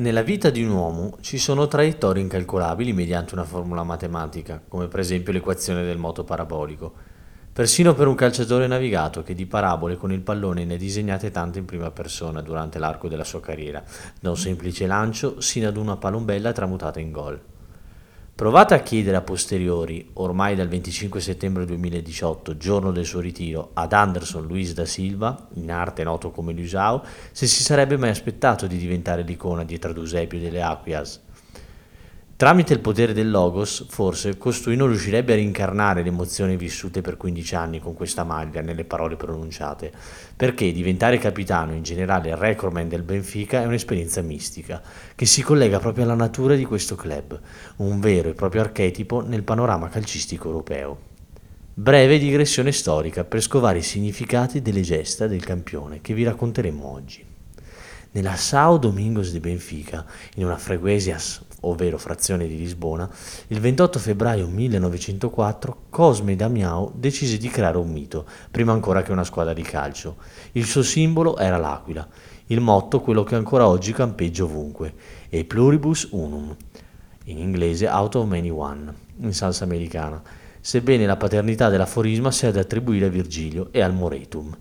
Nella vita di un uomo ci sono traiettorie incalcolabili mediante una formula matematica, come per esempio l'equazione del moto parabolico. Persino per un calciatore navigato che di parabole con il pallone ne ha disegnate tante in prima persona durante l'arco della sua carriera, da un semplice lancio sino ad una palombella tramutata in gol. Provate a chiedere a posteriori, ormai dal 25 settembre 2018, giorno del suo ritiro, ad Anderson Luis da Silva, in arte noto come Luisao, se si sarebbe mai aspettato di diventare l'icona dietro ad Eusebio delle Aquias, Tramite il potere del Logos, forse, costui non riuscirebbe a rincarnare le emozioni vissute per 15 anni con questa maglia nelle parole pronunciate, perché diventare capitano, in generale recordman del Benfica, è un'esperienza mistica, che si collega proprio alla natura di questo club, un vero e proprio archetipo nel panorama calcistico europeo. Breve digressione storica per scovare i significati delle gesta del campione che vi racconteremo oggi. Nella Sao Domingos de Benfica, in una freguesias, ovvero frazione di Lisbona, il 28 febbraio 1904 Cosme Damiao decise di creare un mito, prima ancora che una squadra di calcio. Il suo simbolo era l'aquila, il motto quello che ancora oggi campeggia ovunque, e pluribus unum, in inglese out of many one, in salsa americana, sebbene la paternità dell'aforisma sia da attribuire a Virgilio e al Moretum.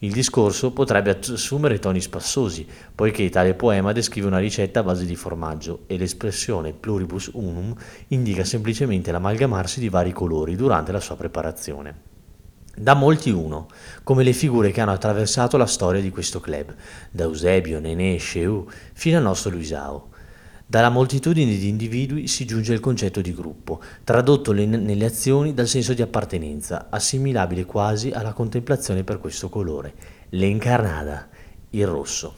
Il discorso potrebbe assumere toni spassosi, poiché tale poema descrive una ricetta a base di formaggio e l'espressione pluribus unum indica semplicemente l'amalgamarsi di vari colori durante la sua preparazione. Da molti uno, come le figure che hanno attraversato la storia di questo club, da Eusebio, Nenè Sheu fino al nostro Luisao. Dalla moltitudine di individui si giunge il concetto di gruppo, tradotto nelle azioni dal senso di appartenenza, assimilabile quasi alla contemplazione per questo colore, l'incarnada, il rosso.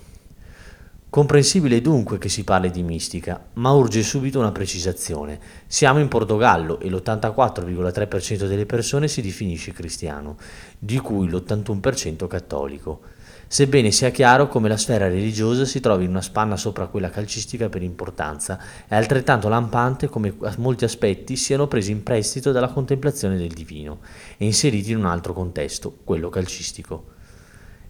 Comprensibile dunque che si parli di mistica, ma urge subito una precisazione. Siamo in Portogallo e l'84,3% delle persone si definisce cristiano, di cui l'81% cattolico sebbene sia chiaro come la sfera religiosa si trovi in una spanna sopra quella calcistica per importanza, è altrettanto lampante come molti aspetti siano presi in prestito dalla contemplazione del divino e inseriti in un altro contesto, quello calcistico.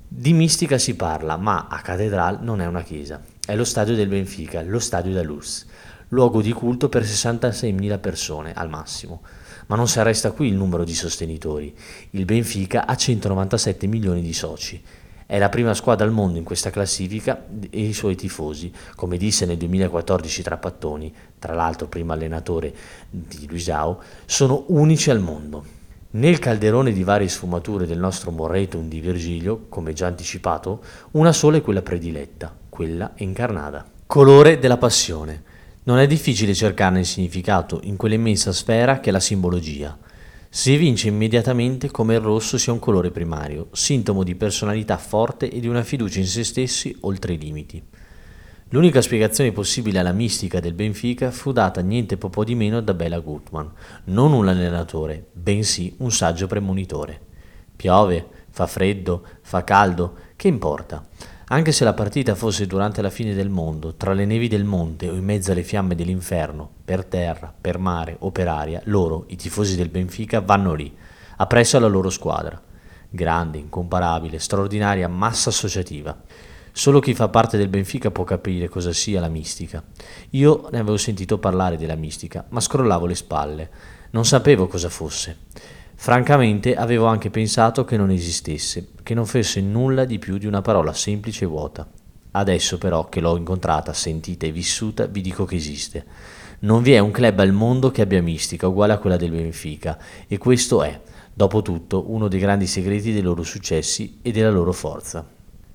Di mistica si parla, ma a Catedral non è una chiesa, è lo stadio del Benfica, lo stadio da Luz, luogo di culto per 66.000 persone al massimo. Ma non si arresta qui il numero di sostenitori. Il Benfica ha 197 milioni di soci è la prima squadra al mondo in questa classifica e i suoi tifosi, come disse nel 2014 Trapattoni, tra l'altro primo allenatore di Luisao, sono unici al mondo. Nel calderone di varie sfumature del nostro Morretum di Virgilio, come già anticipato, una sola è quella prediletta, quella incarnata. Colore della passione. Non è difficile cercarne il significato in quell'immensa sfera che è la simbologia. Si evince immediatamente come il rosso sia un colore primario, sintomo di personalità forte e di una fiducia in se stessi oltre i limiti. L'unica spiegazione possibile alla mistica del Benfica fu data niente po' di meno da Bela Gutmann, non un allenatore, bensì un saggio premonitore. Piove, fa freddo, fa caldo, che importa? Anche se la partita fosse durante la fine del mondo, tra le nevi del monte o in mezzo alle fiamme dell'inferno, per terra, per mare o per aria, loro, i tifosi del Benfica, vanno lì, appresso alla loro squadra. Grande, incomparabile, straordinaria massa associativa. Solo chi fa parte del Benfica può capire cosa sia la mistica. Io ne avevo sentito parlare della mistica, ma scrollavo le spalle. Non sapevo cosa fosse. Francamente avevo anche pensato che non esistesse, che non fosse nulla di più di una parola semplice e vuota. Adesso però che l'ho incontrata, sentita e vissuta, vi dico che esiste. Non vi è un club al mondo che abbia mistica uguale a quella del Benfica e questo è, dopo tutto, uno dei grandi segreti dei loro successi e della loro forza.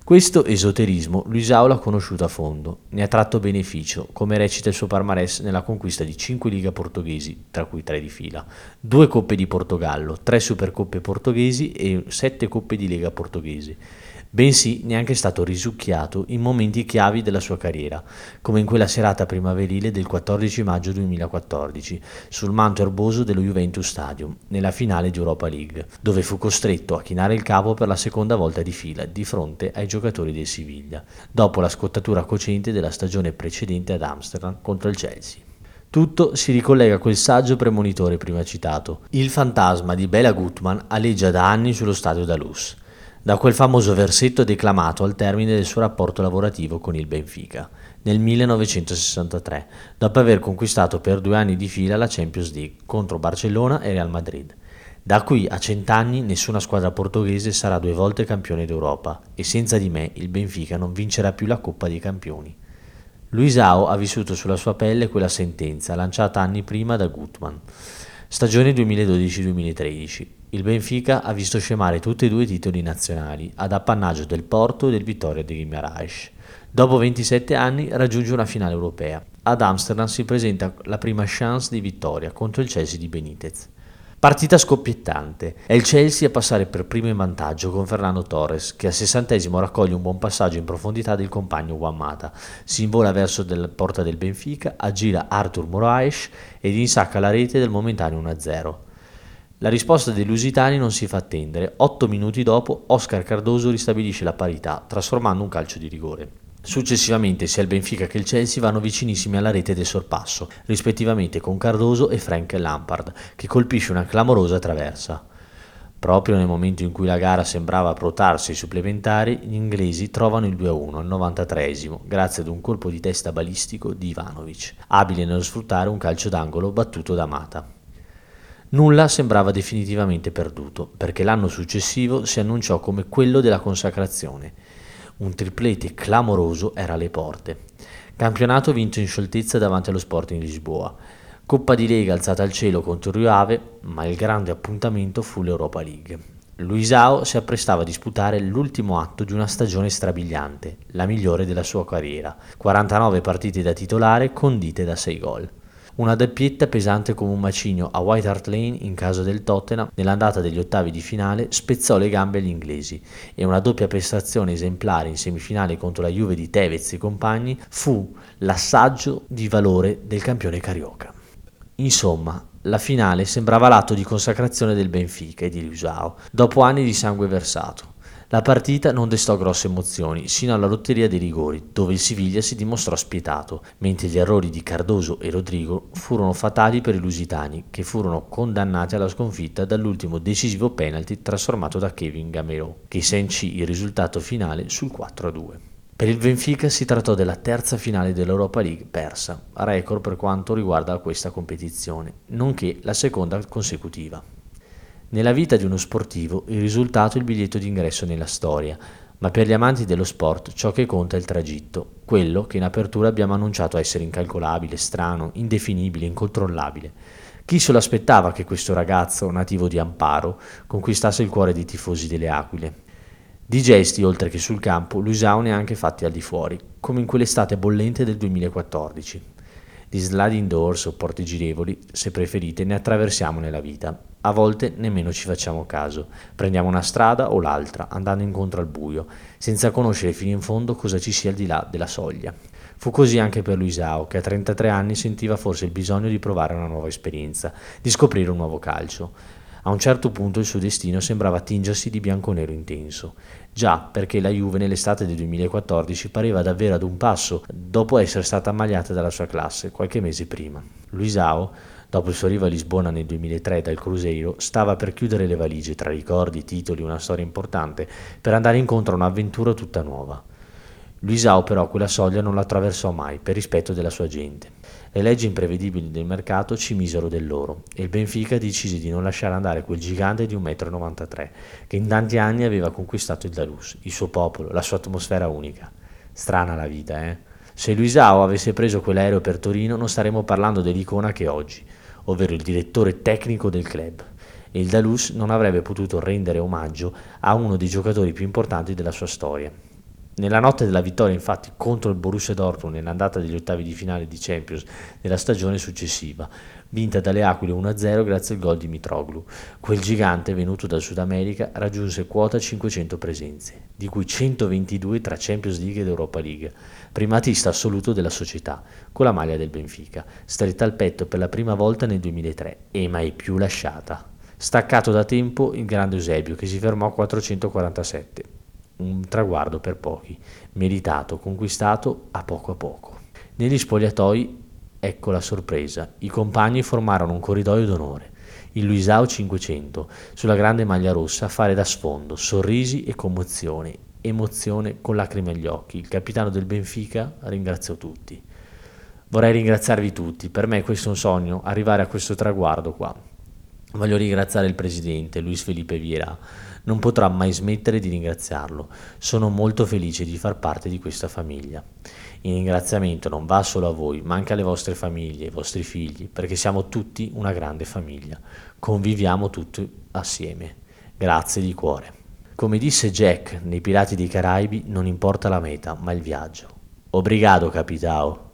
Questo esoterismo Luisao l'ha conosciuto a fondo, ne ha tratto beneficio, come recita il suo palmarès nella conquista di 5 liga portoghesi, tra cui 3 di fila, 2 coppe di Portogallo, 3 supercoppe portoghesi e 7 coppe di lega portoghesi bensì neanche stato risucchiato in momenti chiavi della sua carriera, come in quella serata primaverile del 14 maggio 2014, sul manto erboso dello Juventus Stadium, nella finale di Europa League, dove fu costretto a chinare il capo per la seconda volta di fila di fronte ai giocatori del Siviglia, dopo la scottatura cocente della stagione precedente ad Amsterdam contro il Chelsea. Tutto si ricollega a quel saggio premonitore prima citato. Il fantasma di Bela Gutmann aleggia da anni sullo stadio da da quel famoso versetto declamato al termine del suo rapporto lavorativo con il Benfica nel 1963, dopo aver conquistato per due anni di fila la Champions League contro Barcellona e Real Madrid. Da qui a cent'anni nessuna squadra portoghese sarà due volte campione d'Europa e senza di me il Benfica non vincerà più la Coppa dei Campioni. Luisao ha vissuto sulla sua pelle quella sentenza lanciata anni prima da Gutmann. Stagione 2012-2013. Il Benfica ha visto scemare tutti e due i titoli nazionali, ad appannaggio del Porto e del Vittoria di Guimaraes. Dopo 27 anni raggiunge una finale europea. Ad Amsterdam si presenta la prima chance di vittoria contro il Chelsea di Benitez. Partita scoppiettante. È il Chelsea a passare per primo in vantaggio con Fernando Torres, che al sessantesimo raccoglie un buon passaggio in profondità del compagno Wamata. Si invola verso la porta del Benfica, aggira Arthur Moraes ed insacca la rete del momentaneo 1-0. La risposta dei lusitani non si fa attendere. Otto minuti dopo, Oscar Cardoso ristabilisce la parità, trasformando un calcio di rigore. Successivamente sia il Benfica che il Chelsea vanno vicinissimi alla rete del sorpasso, rispettivamente con Cardoso e Frank Lampard, che colpisce una clamorosa traversa. Proprio nel momento in cui la gara sembrava protarsi ai supplementari, gli inglesi trovano il 2-1 al 93esimo, grazie ad un colpo di testa balistico di Ivanovic, abile nello sfruttare un calcio d'angolo battuto da Mata. Nulla sembrava definitivamente perduto, perché l'anno successivo si annunciò come quello della consacrazione un triplete clamoroso era alle porte. Campionato vinto in scioltezza davanti allo Sporting Lisboa. Coppa di Lega alzata al cielo contro il Ave, ma il grande appuntamento fu l'Europa League. Luisao si apprestava a disputare l'ultimo atto di una stagione strabiliante, la migliore della sua carriera. 49 partite da titolare condite da 6 gol. Una doppietta pesante come un macigno a White Hart Lane in casa del Tottenham nell'andata degli ottavi di finale spezzò le gambe agli inglesi e una doppia prestazione esemplare in semifinale contro la Juve di Tevez e compagni fu l'assaggio di valore del campione carioca. Insomma, la finale sembrava l'atto di consacrazione del Benfica e di Lusao, dopo anni di sangue versato. La partita non destò grosse emozioni, sino alla lotteria dei rigori, dove il Siviglia si dimostrò spietato, mentre gli errori di Cardoso e Rodrigo furono fatali per i lusitani, che furono condannati alla sconfitta dall'ultimo decisivo penalty trasformato da Kevin Gamero, che sancì il risultato finale sul 4-2. Per il Benfica si trattò della terza finale dell'Europa League persa, record per quanto riguarda questa competizione, nonché la seconda consecutiva. Nella vita di uno sportivo il risultato è il biglietto d'ingresso nella storia, ma per gli amanti dello sport ciò che conta è il tragitto, quello che in apertura abbiamo annunciato essere incalcolabile, strano, indefinibile, incontrollabile. Chi se lo aspettava che questo ragazzo, nativo di Amparo, conquistasse il cuore dei tifosi delle Aquile? Di gesti, oltre che sul campo, Luisao ne ha anche fatti al di fuori, come in quell'estate bollente del 2014. Di sliding doors o porte girevoli, se preferite, ne attraversiamo nella vita. A volte nemmeno ci facciamo caso. Prendiamo una strada o l'altra, andando incontro al buio, senza conoscere fino in fondo cosa ci sia al di là della soglia. Fu così anche per Luisao, che a 33 anni sentiva forse il bisogno di provare una nuova esperienza, di scoprire un nuovo calcio. A un certo punto il suo destino sembrava tingersi di bianco-nero intenso. Già, perché la Juve nell'estate del 2014 pareva davvero ad un passo dopo essere stata ammagliata dalla sua classe qualche mese prima. Luisao, dopo il suo arrivo a Lisbona nel 2003 dal Cruzeiro, stava per chiudere le valigie tra ricordi, titoli, una storia importante, per andare incontro a un'avventura tutta nuova. Luisao però quella soglia non la attraversò mai per rispetto della sua gente. Le leggi imprevedibili del mercato ci misero del loro e il Benfica decise di non lasciare andare quel gigante di 1,93 m che in tanti anni aveva conquistato il Dalus, il suo popolo, la sua atmosfera unica. Strana la vita, eh? Se Luisao avesse preso quell'aereo per Torino non staremmo parlando dell'icona che oggi, ovvero il direttore tecnico del club. E il Dalus non avrebbe potuto rendere omaggio a uno dei giocatori più importanti della sua storia. Nella notte della vittoria, infatti, contro il Borussia Dortmund nell'andata degli ottavi di finale di Champions della stagione successiva, vinta dalle Aquile 1-0 grazie al gol di Mitroglu, quel gigante venuto dal Sud America raggiunse quota 500 presenze, di cui 122 tra Champions League ed Europa League, primatista assoluto della società, con la maglia del Benfica, stretta al petto per la prima volta nel 2003 e mai più lasciata. Staccato da tempo il grande Eusebio che si fermò a 447 un traguardo per pochi, meritato, conquistato a poco a poco. Negli spogliatoi ecco la sorpresa, i compagni formarono un corridoio d'onore. il Luisao 500, sulla grande maglia rossa a fare da sfondo, sorrisi e commozione, emozione con lacrime agli occhi. Il capitano del Benfica ringraziò tutti. Vorrei ringraziarvi tutti, per me questo è un sogno, arrivare a questo traguardo qua. Voglio ringraziare il presidente Luis Felipe Vieira, non potrà mai smettere di ringraziarlo. Sono molto felice di far parte di questa famiglia. Il ringraziamento non va solo a voi, ma anche alle vostre famiglie, ai vostri figli, perché siamo tutti una grande famiglia. Conviviamo tutti assieme. Grazie di cuore. Come disse Jack nei Pirati dei Caraibi, non importa la meta, ma il viaggio. Obrigado, capitao.